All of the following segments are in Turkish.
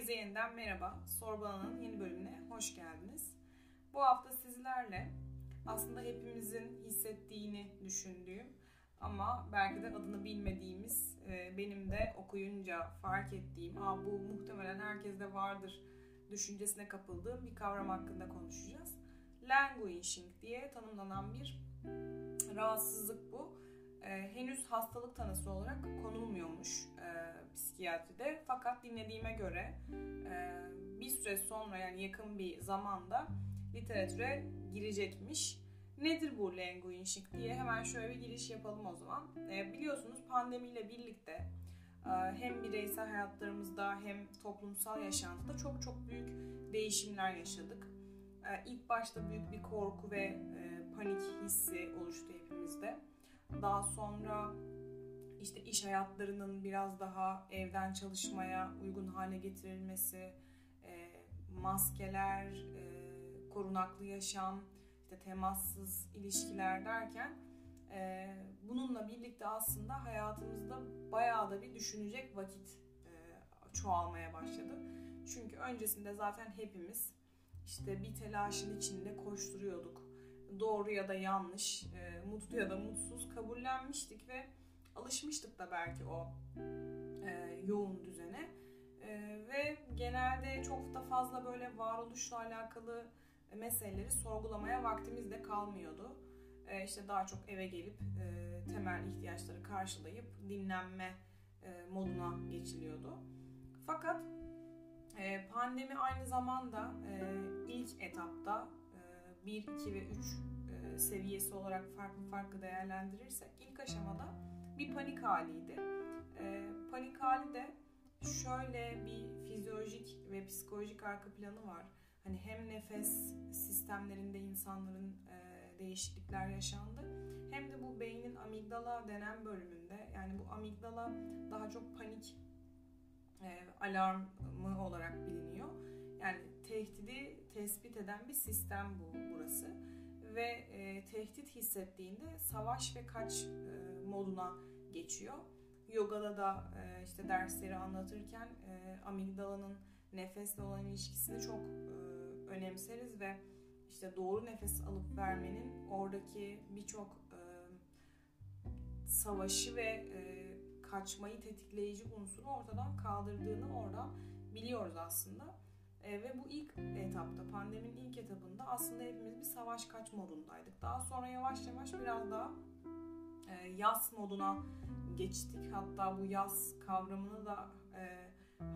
Herkese yeniden merhaba. Sorbalan'ın yeni bölümüne hoş geldiniz. Bu hafta sizlerle aslında hepimizin hissettiğini düşündüğüm ama belki de adını bilmediğimiz, e, benim de okuyunca fark ettiğim, Aa, bu muhtemelen herkeste vardır düşüncesine kapıldığım bir kavram hakkında konuşacağız. Languishing diye tanımlanan bir rahatsızlık bu e, henüz hastalık tanısı olarak konulmuyormuş e, psikiyatride. Fakat dinlediğime göre e, bir süre sonra yani yakın bir zamanda literatüre girecekmiş. Nedir bu languishing diye hemen şöyle bir giriş yapalım o zaman. E, biliyorsunuz pandemiyle birlikte e, hem bireysel hayatlarımızda hem toplumsal yaşantıda çok çok büyük değişimler yaşadık. E, ilk başta büyük bir korku ve e, panik hissi oluştu hepimizde. Daha sonra işte iş hayatlarının biraz daha evden çalışmaya uygun hale getirilmesi, e, maskeler, e, korunaklı yaşam, işte temassız ilişkiler derken e, bununla birlikte aslında hayatımızda bayağı da bir düşünecek vakit e, çoğalmaya başladı. Çünkü öncesinde zaten hepimiz işte bir telaşın içinde koşturuyorduk doğru ya da yanlış, e, mutlu ya da mutsuz kabullenmiştik ve alışmıştık da belki o e, yoğun düzene. E, ve genelde çok da fazla böyle varoluşla alakalı meseleleri sorgulamaya vaktimiz de kalmıyordu. E, işte daha çok eve gelip e, temel ihtiyaçları karşılayıp dinlenme e, moduna geçiliyordu. Fakat e, pandemi aynı zamanda e, ilk etapta 1, 2 ve 3 e, seviyesi olarak farklı farklı değerlendirirsek ilk aşamada bir panik haliydi. E, panik hali de şöyle bir fizyolojik ve psikolojik arka planı var. Hani hem nefes sistemlerinde insanların e, değişiklikler yaşandı hem de bu beynin amigdala denen bölümünde yani bu amigdala daha çok panik alarmı olarak biliniyor yani tehdidi tespit eden bir sistem bu burası ve e, tehdit hissettiğinde savaş ve kaç e, moduna geçiyor. Yoga'da da e, işte dersleri anlatırken e, amigdalanın nefesle olan ilişkisini çok e, önemseriz ve işte doğru nefes alıp vermenin oradaki birçok e, savaşı ve e, kaçmayı tetikleyici unsuru ortadan kaldırdığını orada biliyoruz aslında. E, ve bu ilk etapta, pandeminin ilk etapında aslında hepimiz bir savaş kaç modundaydık. Daha sonra yavaş yavaş biraz daha e, yaz moduna geçtik. Hatta bu yaz kavramını da e,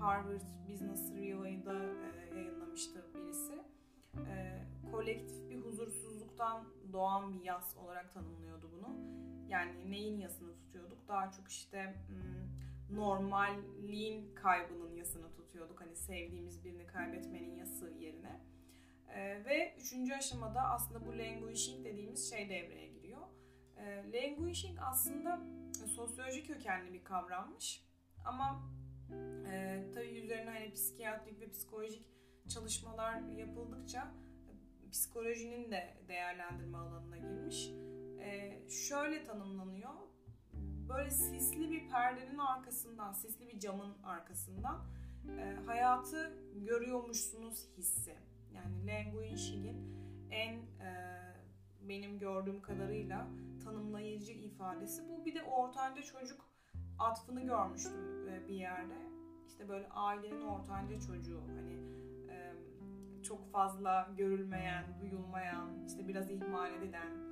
Harvard Business Review'da e, yayınlamıştı birisi. E, kolektif bir huzursuzluktan doğan bir yaz olarak tanımlıyordu bunu. Yani neyin yasını tutuyorduk? Daha çok işte... Hmm, normalliğin kaybının yasını tutuyorduk. Hani sevdiğimiz birini kaybetmenin yası yerine. E, ve üçüncü aşamada aslında bu languishing dediğimiz şey devreye giriyor. E, languishing aslında sosyolojik kökenli bir kavrammış. Ama e, tabii üzerine hani psikiyatrik ve psikolojik çalışmalar yapıldıkça psikolojinin de değerlendirme alanına girmiş. E, şöyle tanımlanıyor böyle sisli bir perdenin arkasından, sisli bir camın arkasından e, hayatı görüyormuşsunuz hissi. Yani languishing'in en e, benim gördüğüm kadarıyla tanımlayıcı ifadesi bu. Bir de ortanca çocuk atfını görmüştüm e, bir yerde. İşte böyle ailenin ortanca çocuğu hani e, çok fazla görülmeyen, duyulmayan, işte biraz ihmal edilen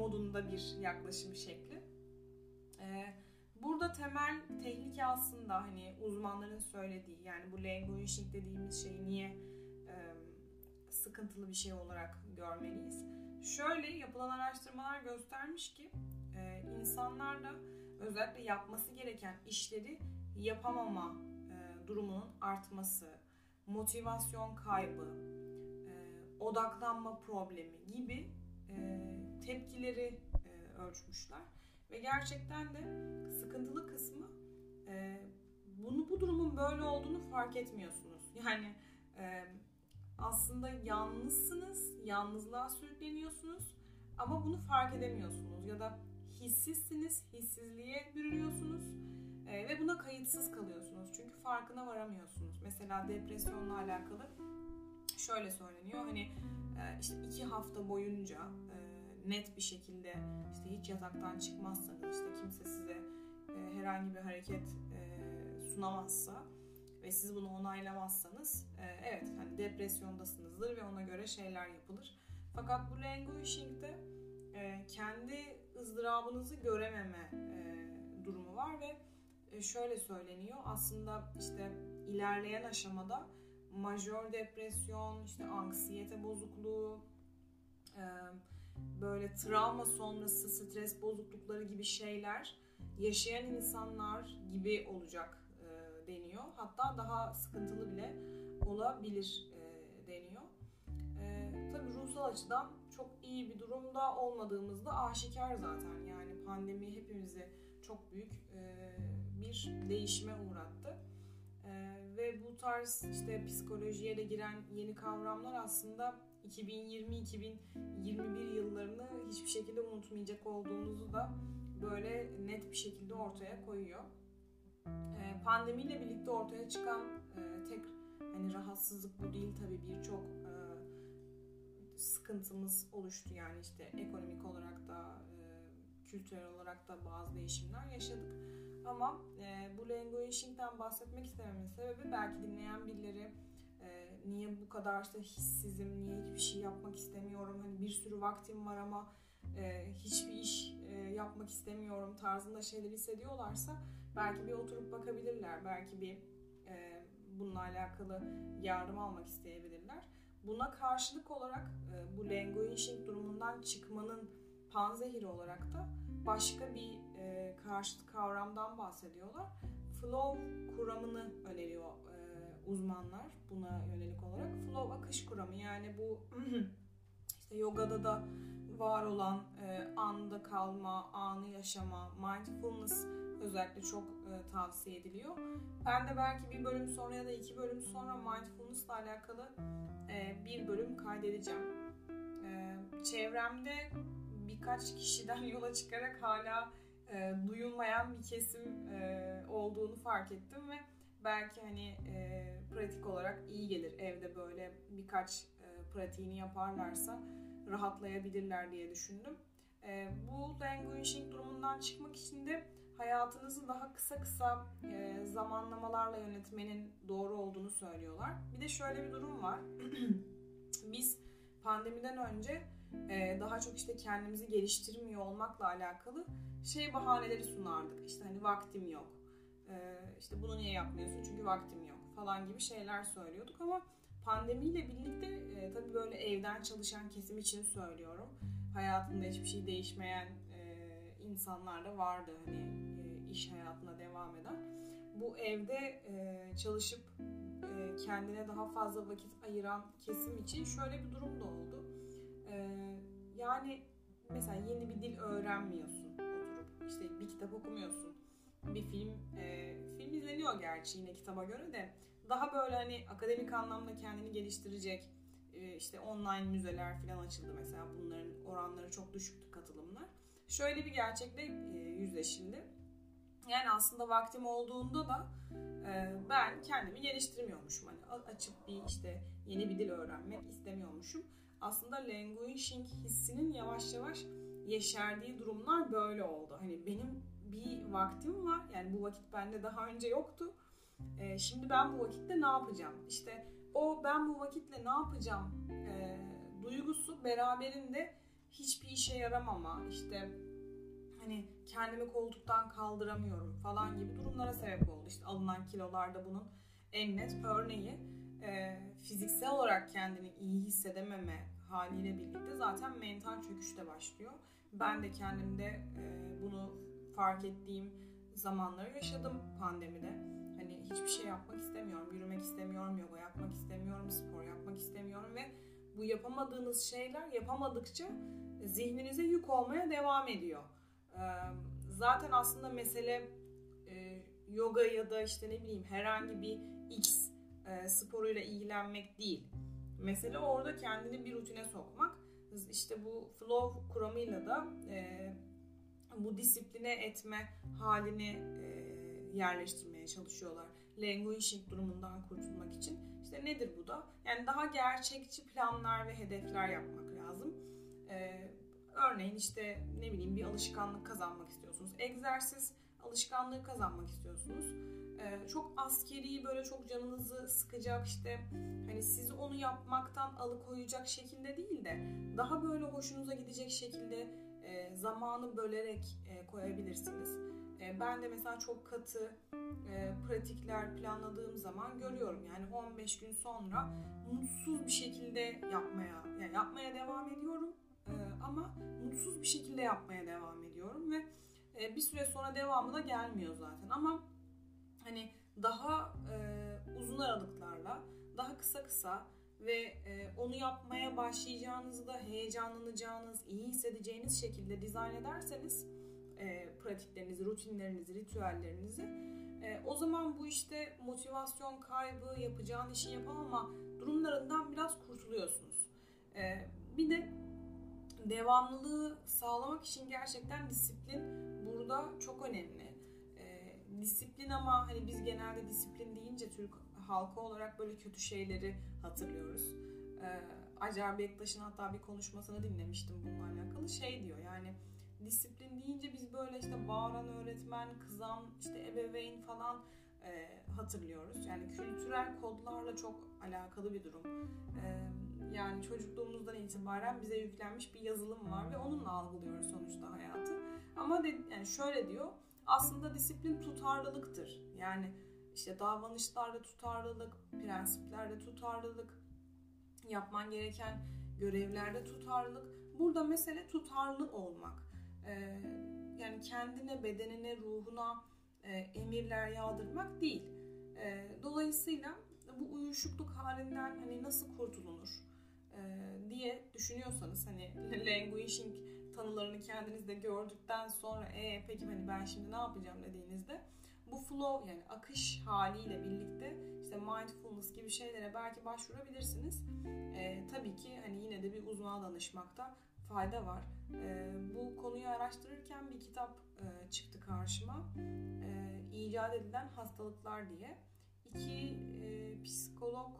modunda bir yaklaşım şekli. Ee, burada temel tehlike aslında hani uzmanların söylediği yani bu languishing dediğimiz şeyi niye e, sıkıntılı bir şey olarak görmeliyiz? Şöyle yapılan araştırmalar göstermiş ki e, insanlarda özellikle yapması gereken işleri yapamama e, durumunun artması, motivasyon kaybı, e, odaklanma problemi gibi tepkileri e, ölçmüşler. Ve gerçekten de sıkıntılı kısmı e, bunu bu durumun böyle olduğunu fark etmiyorsunuz. Yani e, aslında yalnızsınız, yalnızlığa sürükleniyorsunuz ama bunu fark edemiyorsunuz ya da hissizsiniz, hissizliğe bürünüyorsunuz E, ve buna kayıtsız kalıyorsunuz. Çünkü farkına varamıyorsunuz. Mesela depresyonla alakalı şöyle söyleniyor. Hani e, işte iki hafta boyunca e, net bir şekilde işte hiç yataktan çıkmazsanız işte kimse size e, herhangi bir hareket e, sunamazsa ve siz bunu onaylamazsanız e, evet hani depresyondasınızdır ve ona göre şeyler yapılır. Fakat bu languishing'de e, kendi ızdırabınızı görememe e, durumu var ve e, şöyle söyleniyor aslında işte ilerleyen aşamada majör depresyon, işte anksiyete bozukluğu, e, böyle travma sonrası stres bozuklukları gibi şeyler yaşayan insanlar gibi olacak e, deniyor. Hatta daha sıkıntılı bile olabilir e, deniyor. E, tabii ruhsal açıdan çok iyi bir durumda olmadığımızda aşikar zaten. Yani pandemi hepimizi çok büyük e, bir değişime uğrattı. E, ve bu tarz işte psikolojiye de giren yeni kavramlar aslında 2020-2021 yıllarını hiçbir şekilde unutmayacak olduğumuzu da böyle net bir şekilde ortaya koyuyor. Ee, pandemiyle birlikte ortaya çıkan e, tek hani rahatsızlık bu değil tabii birçok e, sıkıntımız oluştu yani işte ekonomik olarak da e, kültürel olarak da bazı değişimler yaşadık. Ama e, bu languishing'den bahsetmek istememin sebebi belki dinleyen birileri e, niye bu kadar işte hissizim, niye hiçbir şey yapmak istemiyorum, hani bir sürü vaktim var ama e, hiçbir iş e, yapmak istemiyorum tarzında şeyler hissediyorlarsa belki bir oturup bakabilirler, belki bir e, bununla alakalı yardım almak isteyebilirler. Buna karşılık olarak e, bu languishing durumundan çıkmanın panzehiri olarak da başka bir e, karşıt kavramdan bahsediyorlar. Flow kuramını öneriyor e, uzmanlar buna yönelik olarak. Flow akış kuramı yani bu işte yogada da var olan e, anda kalma, anı yaşama, mindfulness özellikle çok e, tavsiye ediliyor. Ben de belki bir bölüm sonra ya da iki bölüm sonra mindfulness ile alakalı e, bir bölüm kaydedeceğim. E, çevremde birkaç kişiden yola çıkarak hala e, duyulmayan bir kesim e, olduğunu fark ettim ve belki hani e, pratik olarak iyi gelir evde böyle birkaç e, pratiğini yaparlarsa rahatlayabilirler diye düşündüm. E, bu languishing durumundan çıkmak için de hayatınızı daha kısa kısa e, zamanlamalarla yönetmenin doğru olduğunu söylüyorlar. Bir de şöyle bir durum var. Biz pandemiden önce daha çok işte kendimizi geliştirmiyor olmakla alakalı şey bahaneleri sunardık. İşte hani vaktim yok. E, işte bunu niye yapmıyorsun? Çünkü vaktim yok falan gibi şeyler söylüyorduk ama pandemiyle birlikte e, tabii böyle evden çalışan kesim için söylüyorum. Hayatında hiçbir şey değişmeyen e, insanlar da vardı hani e, iş hayatına devam eden. Bu evde e, çalışıp e, kendine daha fazla vakit ayıran kesim için şöyle bir durum da oldu. E, yani mesela yeni bir dil öğrenmiyorsun oturup işte bir kitap okumuyorsun bir film e, film izleniyor gerçi yine kitaba göre de daha böyle hani akademik anlamda kendini geliştirecek e, işte online müzeler falan açıldı mesela bunların oranları çok düşüktü katılımlar. Şöyle bir gerçekle e, yüzleşildi. Yani aslında vaktim olduğunda da e, ben kendimi geliştirmiyormuşum. Hani açıp bir işte yeni bir dil öğrenmek istemiyormuşum. Aslında languishing hissinin yavaş yavaş yeşerdiği durumlar böyle oldu. Hani benim bir vaktim var. Yani bu vakit bende daha önce yoktu. E, şimdi ben bu vakitte ne yapacağım? İşte o ben bu vakitle ne yapacağım e, duygusu beraberinde hiçbir işe yaramama, işte hani kendimi koltuktan kaldıramıyorum falan gibi durumlara sebep oldu. İşte alınan kilolarda bunun en net örneği e, fiziksel olarak kendini iyi hissedememe haliyle birlikte zaten mental çöküş de başlıyor. Ben de kendimde e, bunu fark ettiğim zamanları yaşadım pandemide. Hani hiçbir şey yapmak istemiyorum, yürümek istemiyorum, yoga yapmak istemiyorum, spor yapmak istemiyorum ve bu yapamadığınız şeyler yapamadıkça zihninize yük olmaya devam ediyor. Zaten aslında mesele yoga ya da işte ne bileyim herhangi bir X sporuyla ilgilenmek değil. Mesele orada kendini bir rutine sokmak. İşte bu flow kuramıyla da bu disipline etme halini yerleştirmeye çalışıyorlar. Languishing durumundan kurtulmak için. İşte nedir bu da? Yani daha gerçekçi planlar ve hedefler yapmak lazım. E, örneğin işte ne bileyim bir alışkanlık kazanmak istiyorsunuz. Egzersiz alışkanlığı kazanmak istiyorsunuz. Ee, çok askeri böyle çok canınızı sıkacak işte hani sizi onu yapmaktan alıkoyacak şekilde değil de daha böyle hoşunuza gidecek şekilde e, zamanı bölerek e, koyabilirsiniz. E, ben de mesela çok katı e, pratikler planladığım zaman görüyorum yani 15 gün sonra mutsuz bir şekilde yapmaya yani yapmaya devam ediyorum e, ama mutsuz bir şekilde yapmaya devam ediyorum ve e, bir süre sonra devamı da gelmiyor zaten ama hani daha e, uzun aralıklarla daha kısa kısa ve e, onu yapmaya başlayacağınızı da heyecanlanacağınız, iyi hissedeceğiniz şekilde dizayn ederseniz e, pratiklerinizi, rutinlerinizi, ritüellerinizi e, o zaman bu işte motivasyon kaybı, yapacağın işi yapamama durumlarından biraz kurtuluyorsunuz. E, bir de devamlılığı sağlamak için gerçekten disiplin burada çok önemli. E, disiplin ama hani biz genelde disiplin deyince Türk halkı olarak böyle kötü şeyleri hatırlıyoruz. E, Acar Bektaş'ın hatta bir konuşmasını dinlemiştim bununla alakalı. Şey diyor yani disiplin deyince biz böyle işte bağıran öğretmen, kızan, işte ebeveyn falan e, hatırlıyoruz. Yani kültürel kodlarla çok alakalı bir durum. E, yani çocukluğumuzdan itibaren bize yüklenmiş bir yazılım var ve onunla algılıyoruz sonuçta hayatı. Ama de, yani şöyle diyor, aslında disiplin tutarlılıktır. Yani işte davranışlarda tutarlılık, prensiplerde tutarlılık, yapman gereken görevlerde tutarlılık. Burada mesele tutarlı olmak. Ee, yani kendine, bedenine, ruhuna e, emirler yağdırmak değil. E, dolayısıyla bu uyuşukluk halinden hani nasıl kurtulunur e, diye düşünüyorsanız hani languishing tanılarını kendinizde gördükten sonra e peki hani ben şimdi ne yapacağım dediğinizde bu flow yani akış haliyle birlikte işte mindfulness gibi şeylere belki başvurabilirsiniz. E, tabii ki hani yine de bir uzmana danışmakta fayda var. E, bu konuyu araştırırken bir kitap e, çıktı karşıma. E, edilen hastalıklar diye. İki e, psikolog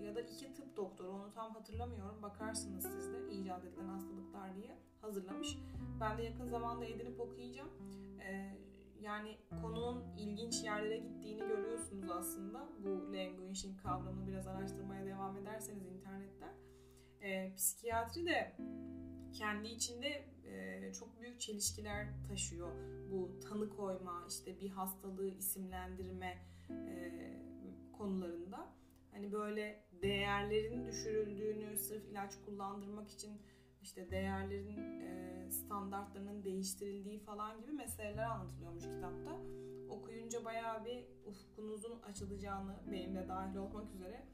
ya da iki tıp doktoru onu tam hatırlamıyorum. Bakarsınız siz de icat edilen hastalıklar diye hazırlamış. Ben de yakın zamanda edinip okuyacağım. E, yani konunun ilginç yerlere gittiğini görüyorsunuz aslında. Bu languishing kavramını biraz araştırmaya devam ederseniz internetten. E, psikiyatri de kendi içinde e, çok büyük çelişkiler taşıyor. Bu tanı koyma, işte bir hastalığı isimlendirme e, konularında. Hani böyle değerlerin düşürüldüğünü sırf ilaç kullandırmak için işte değerlerin e, standartlarının değiştirildiği falan gibi meseleler anlatılıyormuş kitapta. Okuyunca bayağı bir ufkunuzun açılacağını benim de dahil olmak üzere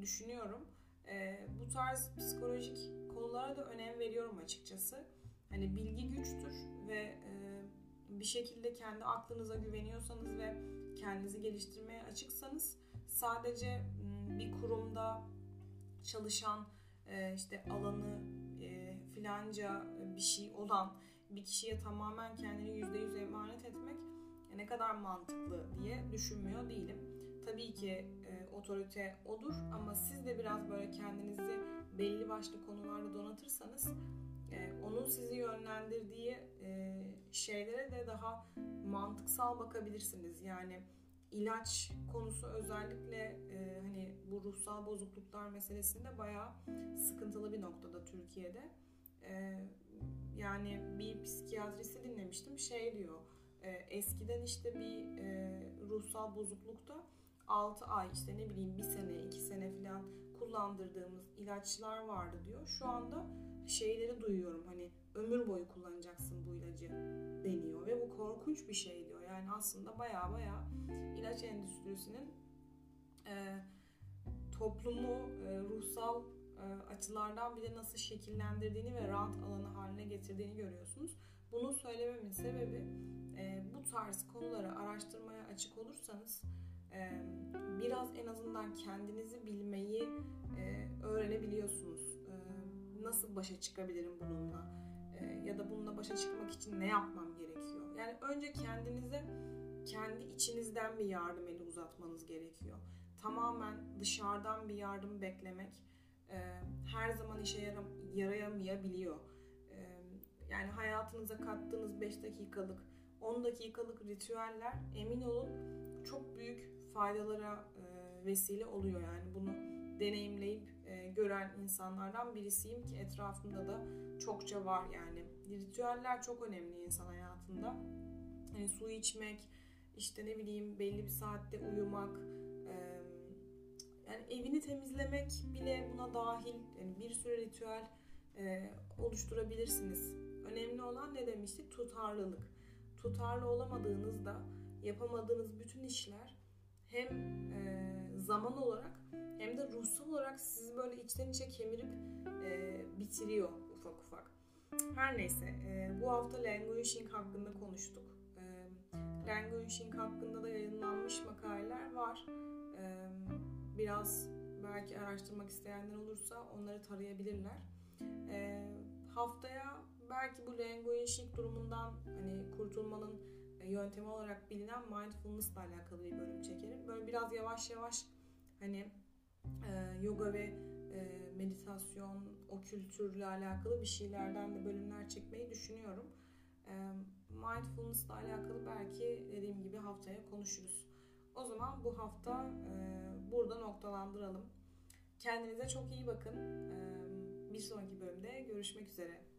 düşünüyorum. E, bu tarz psikolojik konulara da önem veriyorum açıkçası. Hani bilgi güçtür ve e, bir şekilde kendi aklınıza güveniyorsanız ve kendinizi geliştirmeye açıksanız sadece bir kurumda çalışan e, işte alanı e, filanca bir şey olan bir kişiye tamamen kendini yüzde yüz emanet etmek ne kadar mantıklı diye düşünmüyor değilim. Tabii ki e, otorite odur ama siz de biraz böyle kendinizi belli başlı konularda donatırsanız e, onun sizi yönlendirdiği e, şeylere de daha mantıksal bakabilirsiniz. Yani ilaç konusu özellikle e, hani bu ruhsal bozukluklar meselesinde bayağı sıkıntılı bir noktada Türkiye'de. E, yani bir psikiyatrisi dinlemiştim şey diyor e, eskiden işte bir e, ruhsal bozuklukta 6 ay işte ne bileyim bir sene iki sene falan kullandırdığımız ilaçlar vardı diyor. Şu anda şeyleri duyuyorum hani ömür boyu kullanacaksın bu ilacı deniyor ve bu korkunç bir şey diyor. Yani aslında baya baya ilaç endüstrisinin e, toplumu e, ruhsal e, açılardan bile nasıl şekillendirdiğini ve rant alanı haline getirdiğini görüyorsunuz. Bunu söylememin sebebi e, bu tarz konuları araştırmaya açık olursanız biraz en azından kendinizi bilmeyi e, öğrenebiliyorsunuz. E, nasıl başa çıkabilirim bununla? E, ya da bununla başa çıkmak için ne yapmam gerekiyor? Yani önce kendinize kendi içinizden bir yardım eli uzatmanız gerekiyor. Tamamen dışarıdan bir yardım beklemek her zaman işe yaram yarayamayabiliyor. Yani hayatınıza kattığınız 5 dakikalık, 10 dakikalık ritüeller emin olun çok büyük faydalara e, vesile oluyor. Yani bunu deneyimleyip e, gören insanlardan birisiyim ki etrafımda da çokça var yani. Ritüeller çok önemli insan hayatında. Yani su içmek, işte ne bileyim belli bir saatte uyumak, e, yani evini temizlemek bile buna dahil. Yani bir sürü ritüel e, oluşturabilirsiniz. Önemli olan ne demiştik? Tutarlılık. Tutarlı olamadığınızda yapamadığınız bütün işler hem e, zaman olarak hem de ruhsal olarak sizi böyle içten içe kemirip e, bitiriyor ufak ufak. Her neyse e, bu hafta languishing hakkında konuştuk. E, languishing hakkında da yayınlanmış makaleler var. E, biraz belki araştırmak isteyenler olursa onları tarayabilirler. E, haftaya belki bu languishing durumundan hani kurtulmanın yöntemi olarak bilinen mindfulness ile alakalı bir bölüm çekerim. Böyle biraz yavaş yavaş hani e, yoga ve e, meditasyon, o kültürle alakalı bir şeylerden de bölümler çekmeyi düşünüyorum. E, mindfulness ile alakalı belki dediğim gibi haftaya konuşuruz. O zaman bu hafta e, burada noktalandıralım. Kendinize çok iyi bakın. E, bir sonraki bölümde görüşmek üzere.